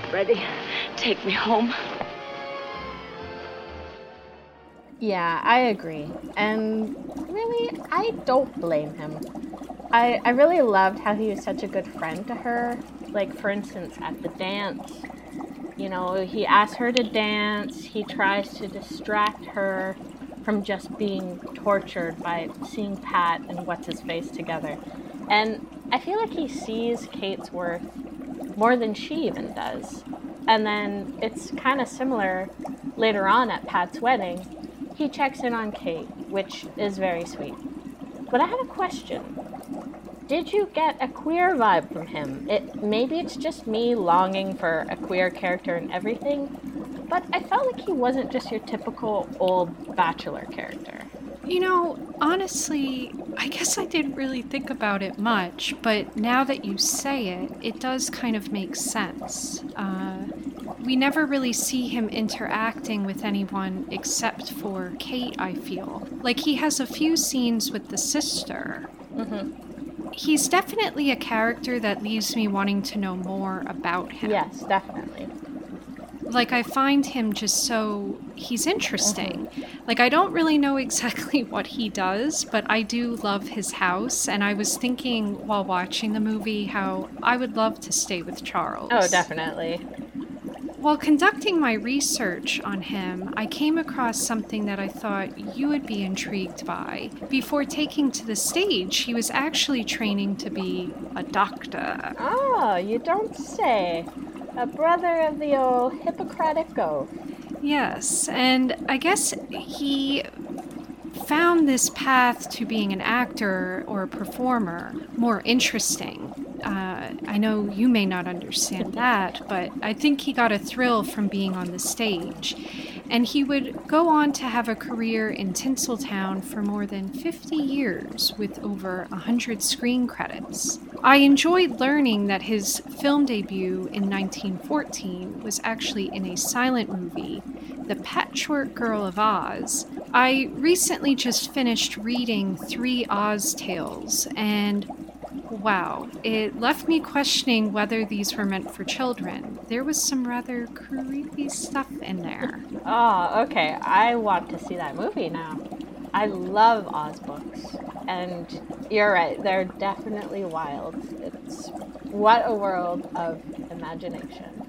Freddie, take me home. Yeah, I agree. And really, I don't blame him. I, I really loved how he was such a good friend to her. Like, for instance, at the dance, you know, he asks her to dance, he tries to distract her from just being tortured by seeing Pat and What's His Face together. And I feel like he sees Kate's worth more than she even does. And then it's kind of similar later on at Pat's wedding. He checks in on Kate, which is very sweet. But I have a question. Did you get a queer vibe from him? It maybe it's just me longing for a queer character and everything, but I felt like he wasn't just your typical old bachelor character. You know, honestly, I guess I didn't really think about it much, but now that you say it, it does kind of make sense. Uh, we never really see him interacting with anyone except for Kate, I feel. Like he has a few scenes with the sister. Mm-hmm. He's definitely a character that leaves me wanting to know more about him. Yes, definitely. Like, I find him just so. He's interesting. Like, I don't really know exactly what he does, but I do love his house. And I was thinking while watching the movie how I would love to stay with Charles. Oh, definitely. While conducting my research on him, I came across something that I thought you would be intrigued by. Before taking to the stage, he was actually training to be a doctor. Oh, you don't say. A brother of the old Hippocratic oath. Yes, and I guess he found this path to being an actor or a performer more interesting. Uh, I know you may not understand that, but I think he got a thrill from being on the stage. And he would go on to have a career in Tinseltown for more than 50 years with over 100 screen credits. I enjoyed learning that his film debut in 1914 was actually in a silent movie, The Patchwork Girl of Oz. I recently just finished reading Three Oz Tales, and wow, it left me questioning whether these were meant for children. There was some rather creepy stuff in there. Oh, okay. I want to see that movie now. I love Oz books, and you're right. They're definitely wild. It's what a world of imagination.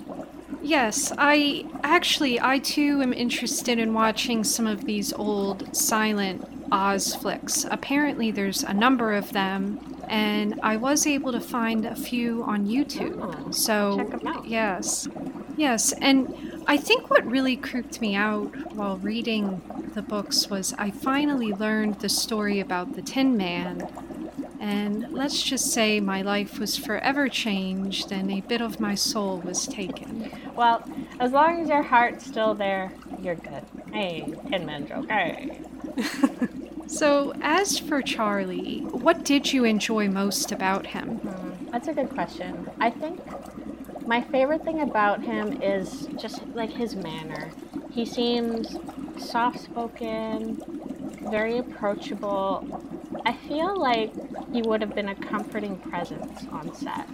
Yes, I actually, I too am interested in watching some of these old silent Oz flicks. Apparently, there's a number of them, and I was able to find a few on YouTube. Oh, so, yes, yes, and I think what really creeped me out while reading the books was I finally learned the story about the Tin Man. And let's just say my life was forever changed and a bit of my soul was taken. Well, as long as your heart's still there, you're good. Hey, Tin Man joke. Hey. So, as for Charlie, what did you enjoy most about him? Hmm, that's a good question. I think my favorite thing about him is just like his manner. He seems soft spoken, very approachable. I feel like he would have been a comforting presence on set.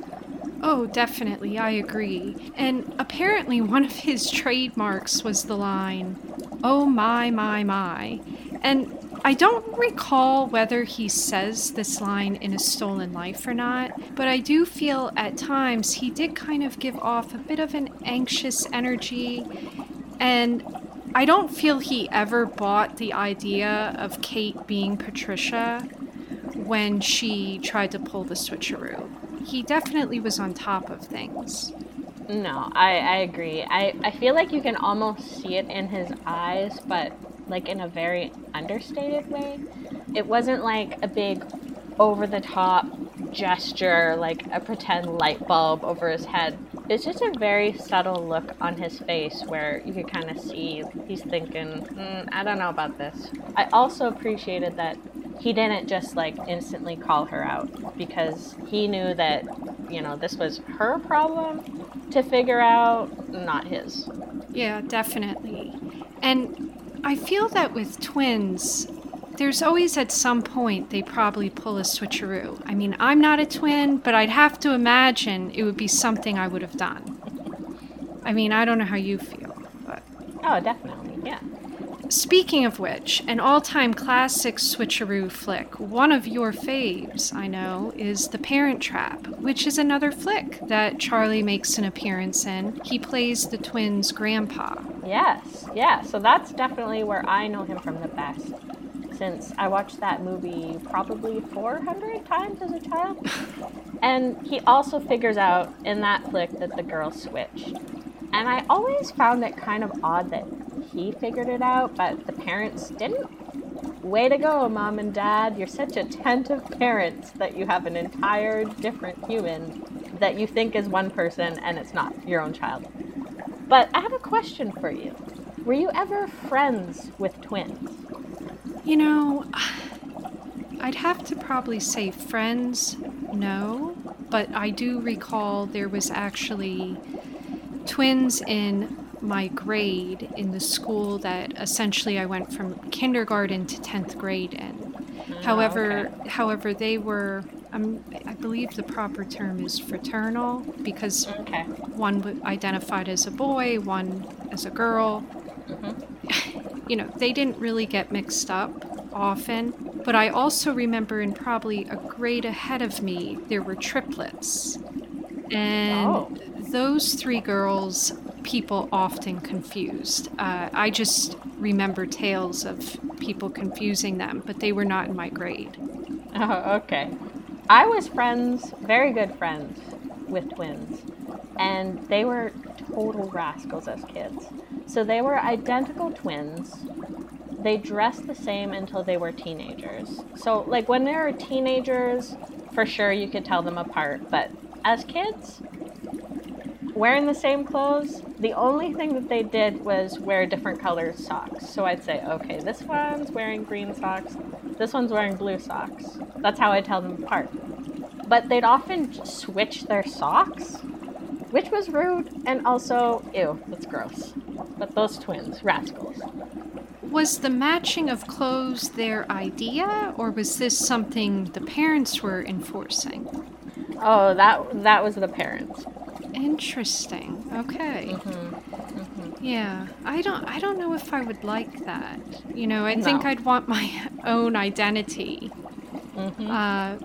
Oh, definitely, I agree. And apparently, one of his trademarks was the line, Oh my, my, my. And I don't recall whether he says this line in A Stolen Life or not, but I do feel at times he did kind of give off a bit of an anxious energy. And I don't feel he ever bought the idea of Kate being Patricia when she tried to pull the switcheroo. He definitely was on top of things. No, I, I agree. I, I feel like you can almost see it in his eyes, but like in a very understated way. It wasn't like a big over the top gesture, like a pretend light bulb over his head. It's just a very subtle look on his face where you could kind of see he's thinking, mm, I don't know about this. I also appreciated that he didn't just like instantly call her out because he knew that, you know, this was her problem to figure out, not his. Yeah, definitely. And I feel that with twins, there's always at some point they probably pull a switcheroo. I mean, I'm not a twin, but I'd have to imagine it would be something I would have done. I mean, I don't know how you feel, but. Oh, definitely, yeah. Speaking of which, an all time classic switcheroo flick, one of your faves, I know, is The Parent Trap, which is another flick that Charlie makes an appearance in. He plays the twins' grandpa. Yes, yeah. So that's definitely where I know him from the best. Since I watched that movie probably 400 times as a child. and he also figures out in that flick that the girls switched. And I always found it kind of odd that he figured it out, but the parents didn't. Way to go, mom and dad. You're such attentive parents that you have an entire different human that you think is one person and it's not your own child. But I have a question for you. Were you ever friends with twins? You know, I'd have to probably say friends, no, but I do recall there was actually twins in my grade in the school that essentially I went from kindergarten to 10th grade in. however, okay. however they were um, I believe the proper term is fraternal because one w- identified as a boy, one as a girl. You know, they didn't really get mixed up often, but I also remember in probably a grade ahead of me, there were triplets. And Oh. Those three girls, people often confused. Uh, I just remember tales of people confusing them, but they were not in my grade. Oh, okay. I was friends, very good friends, with twins, and they were total rascals as kids. So they were identical twins. They dressed the same until they were teenagers. So, like, when they were teenagers, for sure you could tell them apart, but as kids, wearing the same clothes, the only thing that they did was wear different colored socks. So I'd say, okay, this one's wearing green socks, this one's wearing blue socks. That's how I tell them apart. But they'd often switch their socks, which was rude and also, ew, that's gross. But those twins, rascals. Was the matching of clothes their idea, or was this something the parents were enforcing? Oh, that that was the parents. Interesting. Okay. Yeah, I don't. I don't know if I would like that. You know, I think I'd want my own identity. Mm-hmm. Uh,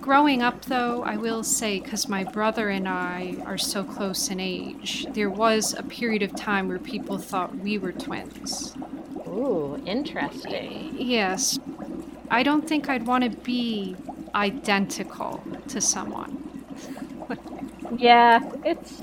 growing up, though, I will say, because my brother and I are so close in age, there was a period of time where people thought we were twins. Ooh, interesting. Yes. I don't think I'd want to be identical to someone. Yeah, it's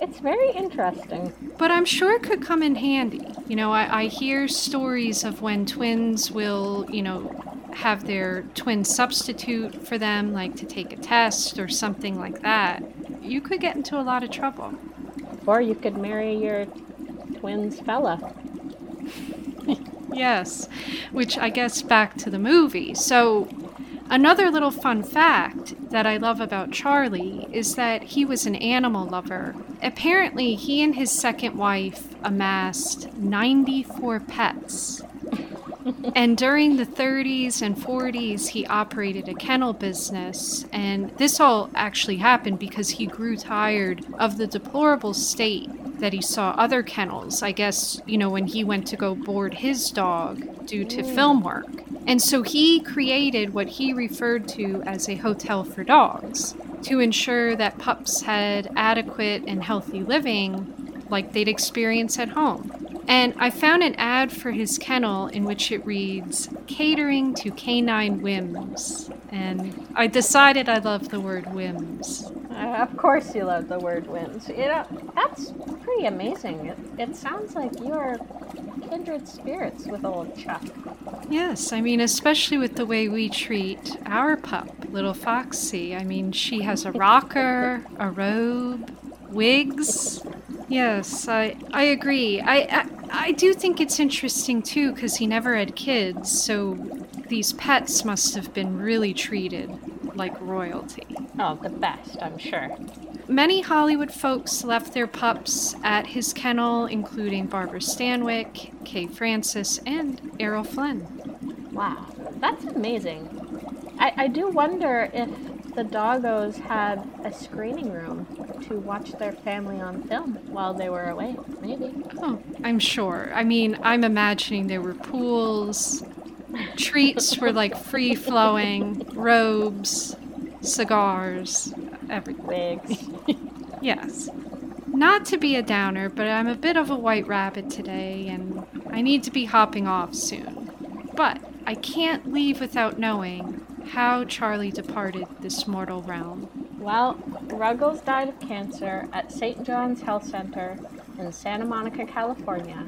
it's very interesting. But I'm sure it could come in handy. You know, I, I hear stories of when twins will, you know, have their twin substitute for them, like to take a test or something like that, you could get into a lot of trouble. Or you could marry your twins fella. Yes, which I guess back to the movie. So, another little fun fact that I love about Charlie is that he was an animal lover. Apparently, he and his second wife amassed 94 pets. And during the 30s and 40s, he operated a kennel business. And this all actually happened because he grew tired of the deplorable state that he saw other kennels, I guess, you know, when he went to go board his dog due to mm. film work. And so he created what he referred to as a hotel for dogs to ensure that pups had adequate and healthy living like they'd experience at home. And I found an ad for his kennel in which it reads, Catering to Canine Whims. And I decided I love the word whims. Uh, of course, you love the word whims. You know, that's pretty amazing. It, it sounds like you are kindred spirits with old Chuck. Yes, I mean, especially with the way we treat our pup, little Foxy. I mean, she has a rocker, a robe, wigs. Yes, I I agree. I I, I do think it's interesting too because he never had kids, so these pets must have been really treated like royalty. Oh, the best, I'm sure. Many Hollywood folks left their pups at his kennel, including Barbara Stanwyck, Kay Francis, and Errol Flynn. Wow, that's amazing. I, I do wonder if the doggos had a screening room to watch their family on film while they were away. Maybe. Oh, I'm sure. I mean, I'm imagining there were pools, treats were like free flowing, robes, cigars, everything. Yes. Not to be a downer, but I'm a bit of a white rabbit today and I need to be hopping off soon. But I can't leave without knowing how Charlie departed this mortal realm. Well, Ruggles died of cancer at St. John's Health Center in Santa Monica, California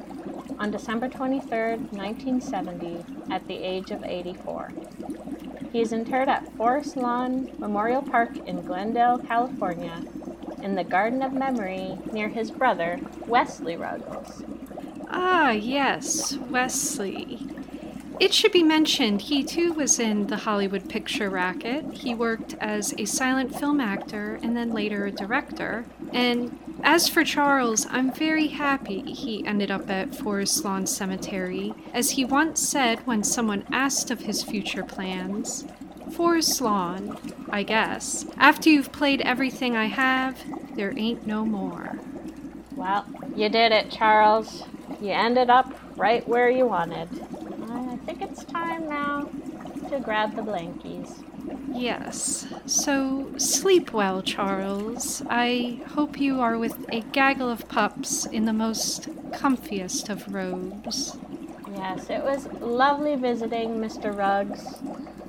on December 23, 1970, at the age of 84. He is interred at Forest Lawn Memorial Park in Glendale, California, in the Garden of Memory near his brother, Wesley Ruggles. Ah, yes, Wesley. It should be mentioned he too was in the Hollywood picture racket. He worked as a silent film actor and then later a director. And as for Charles, I'm very happy he ended up at Forest Lawn Cemetery, as he once said when someone asked of his future plans. Forest Lawn, I guess. After you've played everything I have, there ain't no more. Well, you did it, Charles. You ended up right where you wanted. I think it's time now to grab the blankies. Yes. So sleep well, Charles. I hope you are with a gaggle of pups in the most comfiest of robes. Yes, it was lovely visiting Mr. Ruggs.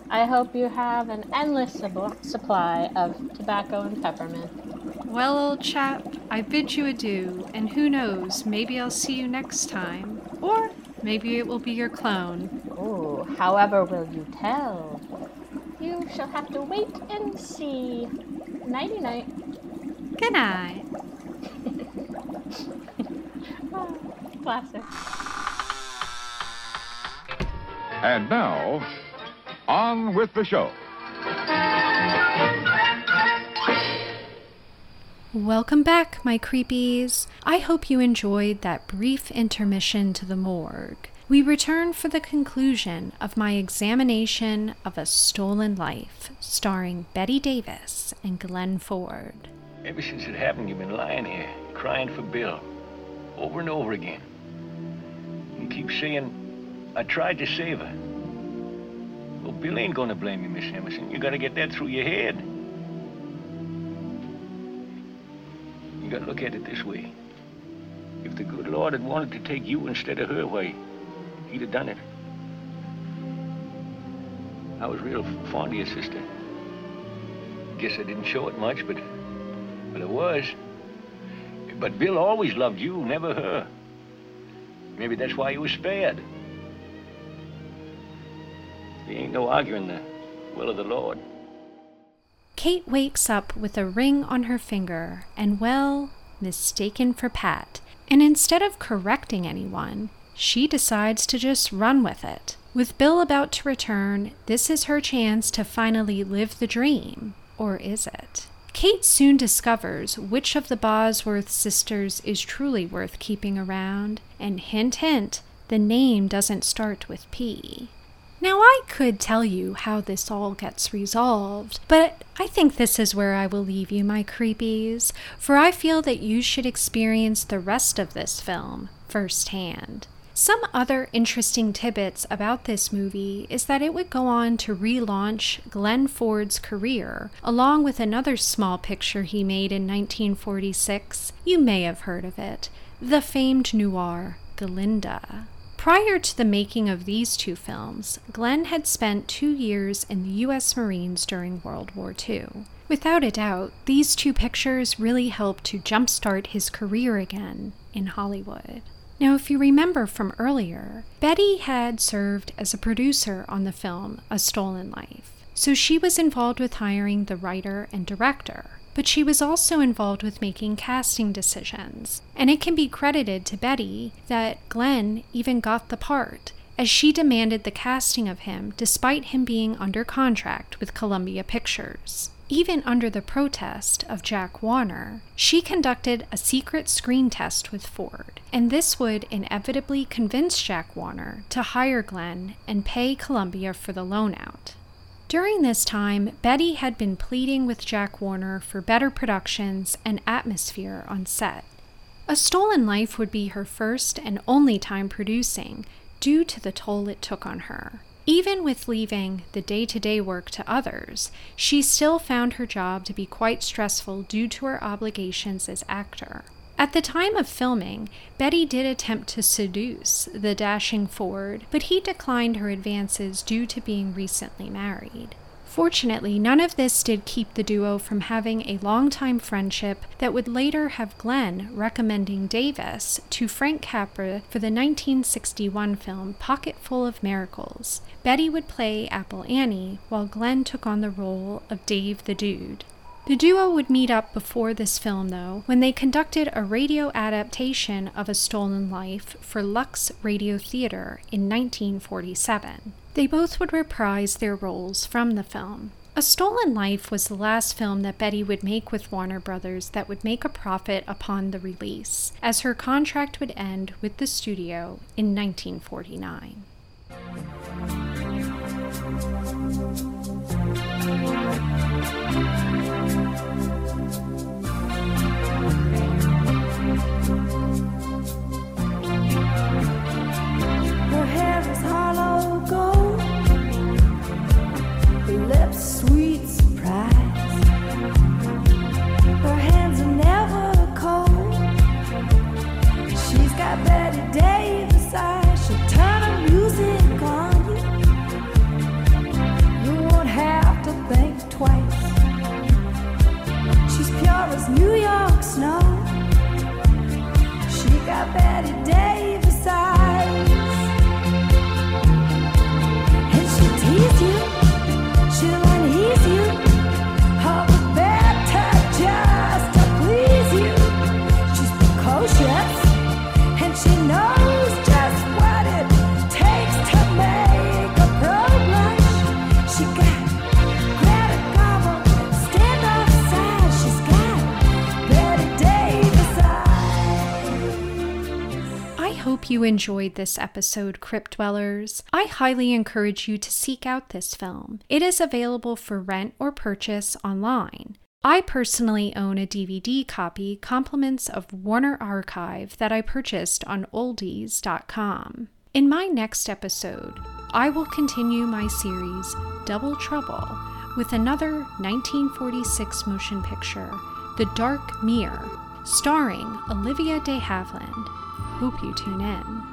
I hope you have an endless sub- supply of tobacco and peppermint. Well, old chap, I bid you adieu, and who knows, maybe I'll see you next time. Or maybe it will be your clone. However will you tell? You shall have to wait and see. Nighty night. Good night. Oh, classic. And now, on with the show. Welcome back, my creepies. I hope you enjoyed that brief intermission to the morgue. We return for the conclusion of my examination of A Stolen Life, starring Bette Davis and Glenn Ford. Ever since it happened, you've been lying here, crying for Bill, over and over again. You keep saying, I tried to save her. Well, Bill ain't gonna blame you, Miss Emerson. You gotta get that through your head. You gotta look at it this way. If the good Lord had wanted to take you instead of her, why, he'd have done it. I was real fond of your sister. Guess I didn't show it much, but, but I was. But Bill always loved you, never her. Maybe that's why he was spared. There ain't no arguing the will of the Lord. Kate wakes up with a ring on her finger and, well, mistaken for Pat. And instead of correcting anyone, she decides to just run with it. With Bill about to return, this is her chance to finally live the dream. Or is it? Kate soon discovers which of the Bosworth sisters is truly worth keeping around, and hint, hint, the name doesn't start with P. Now, I could tell you how this all gets resolved, but I think this is where I will leave you, my creepies, for I feel that you should experience the rest of this film firsthand. Some other interesting tidbits about this movie is that it would go on to relaunch Glenn Ford's career, along with another small picture he made in 1946. You may have heard of it the famed noir Gilda. Prior to the making of these two films, Glenn had spent two years in the U.S. Marines during World War II. Without a doubt, these two pictures really helped to jumpstart his career again in Hollywood. Now, if you remember from earlier, Bette had served as a producer on the film A Stolen Life, so she was involved with hiring the writer and director but she was also involved with making casting decisions. And it can be credited to Bette that Glenn even got the part, as she demanded the casting of him despite him being under contract with Columbia Pictures. Even under the protest of Jack Warner, she conducted a secret screen test with Ford, and this would inevitably convince Jack Warner to hire Glenn and pay Columbia for the loan out. During this time, Bette had been pleading with Jack Warner for better productions and atmosphere on set. A Stolen Life would be her first and only time producing, due to the toll it took on her. Even with leaving the day to day work to others, she still found her job to be quite stressful due to her obligations as actor. At the time of filming, Bette did attempt to seduce the dashing Ford, but he declined her advances due to being recently married. Fortunately, none of this did keep the duo from having a long-time friendship that would later have Glenn recommending Davis to Frank Capra for the 1961 film Pocketful of Miracles. Bette would play Apple Annie, while Glenn took on the role of Dave the Dude. The duo would meet up before this film, though, when they conducted a radio adaptation of A Stolen Life for Lux Radio Theater in 1947. They both would reprise their roles from the film. A Stolen Life was the last film that Bette would make with Warner Brothers that would make a profit upon the release, as her contract would end with the studio in 1949. Bette Davis you enjoyed this episode, Crypt Dwellers. I highly encourage you to seek out this film. It is available for rent or purchase online. I personally own a DVD copy, compliments of Warner Archive, that I purchased on oldies.com. In my next episode, I will continue my series Double Trouble with another 1946 motion picture, The Dark Mirror, starring Olivia de Havilland. Hope you tune in.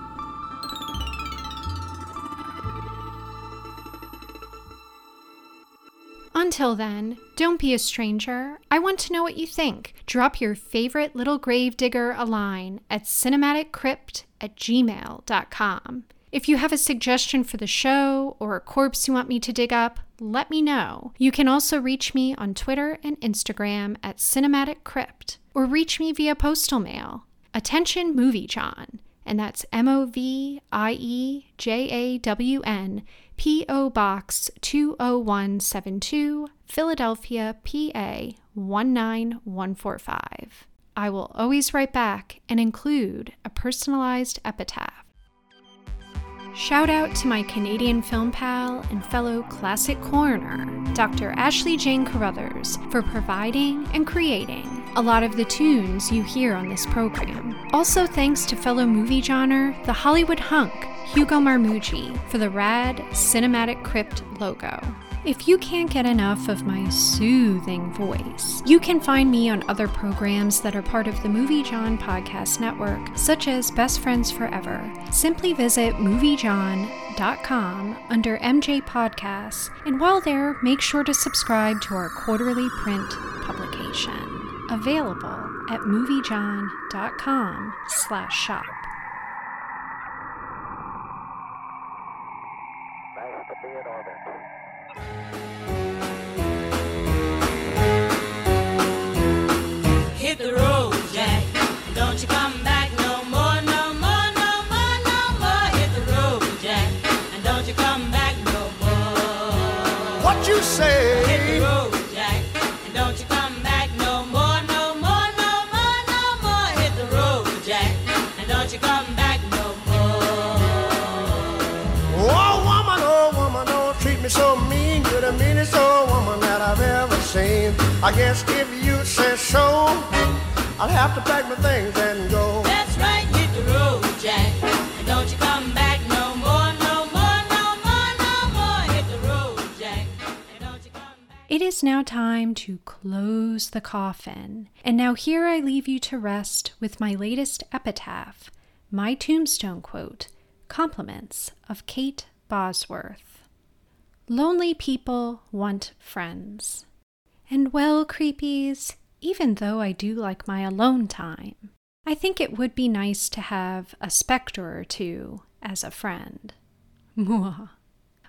Until then, don't be a stranger. I want to know what you think. Drop your favorite little gravedigger a line at cinematicCrypt at gmail.com. If you have a suggestion for the show or a corpse you want me to dig up, let me know. You can also reach me on Twitter and Instagram at Cinematic Crypt or reach me via postal mail. Attention Movie Jawn, and that's M O V I E J A W N, P.O. Box 20172, Philadelphia, PA 19145. I will always write back and include a personalized epitaph. Shout out to my Canadian film pal and fellow classic coroner, Dr. Ashley Jane Carruthers, for providing and creating a lot of the tunes you hear on this program. Also, thanks to fellow movie genre, the Hollywood hunk, Hugo Marmucci, for the rad Cinematic Crypt logo. If you can't get enough of my soothing voice, you can find me on other programs that are part of the Movie Jawn podcast network, such as Best Friends Forever. Simply visit moviejawn.com under MJ Podcasts, and while there, make sure to subscribe to our quarterly print publication. Available at moviejawn.com slash shop. Hit the road, Jack. Don't you come back no more, no more, no more, no more. Hit the road, Jack. And don't you come back no more. What you say? Hit the road, I guess if you say so, I'll have to pack my things and go. That's right, hit the road, Jack. And don't you come back no more, no more, no more, no more. Hit the road, Jack. And don't you come It is now time to close the coffin. And now here I leave you to rest with my latest epitaph, my tombstone quote, Compliments of Kate Bosworth. Lonely people want friends. And well, creepies, even though I do like my alone time, I think it would be nice to have a specter or two as a friend. Mwah.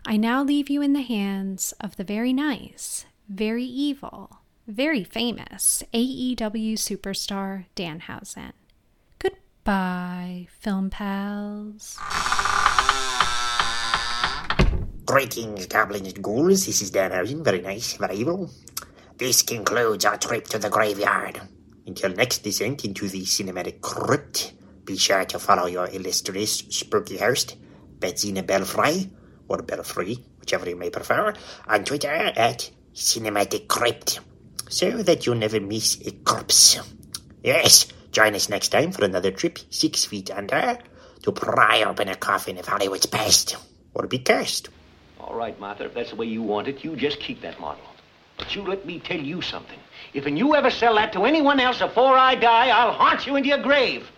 I now leave you in the hands of the very nice, very evil, very famous AEW superstar Danhausen. Goodbye, film pals. Greetings, goblins and ghouls. This is Danhausen. Very nice, very evil. This concludes our trip to the graveyard. Until next descent into the cinematic crypt, be sure to follow your illustrious spooky host, Betsina Belfry, or Belfry, whichever you may prefer, on Twitter at Cinematic Crypt, so that you'll never miss a corpse. Yes, join us next time for another trip six feet under to pry open a coffin of Hollywood's past, or be cursed. All right, Martha, if that's the way you want it, you just keep that model. But you let me tell you something. If and you ever sell that to anyone else before I die, I'll haunt you into your grave.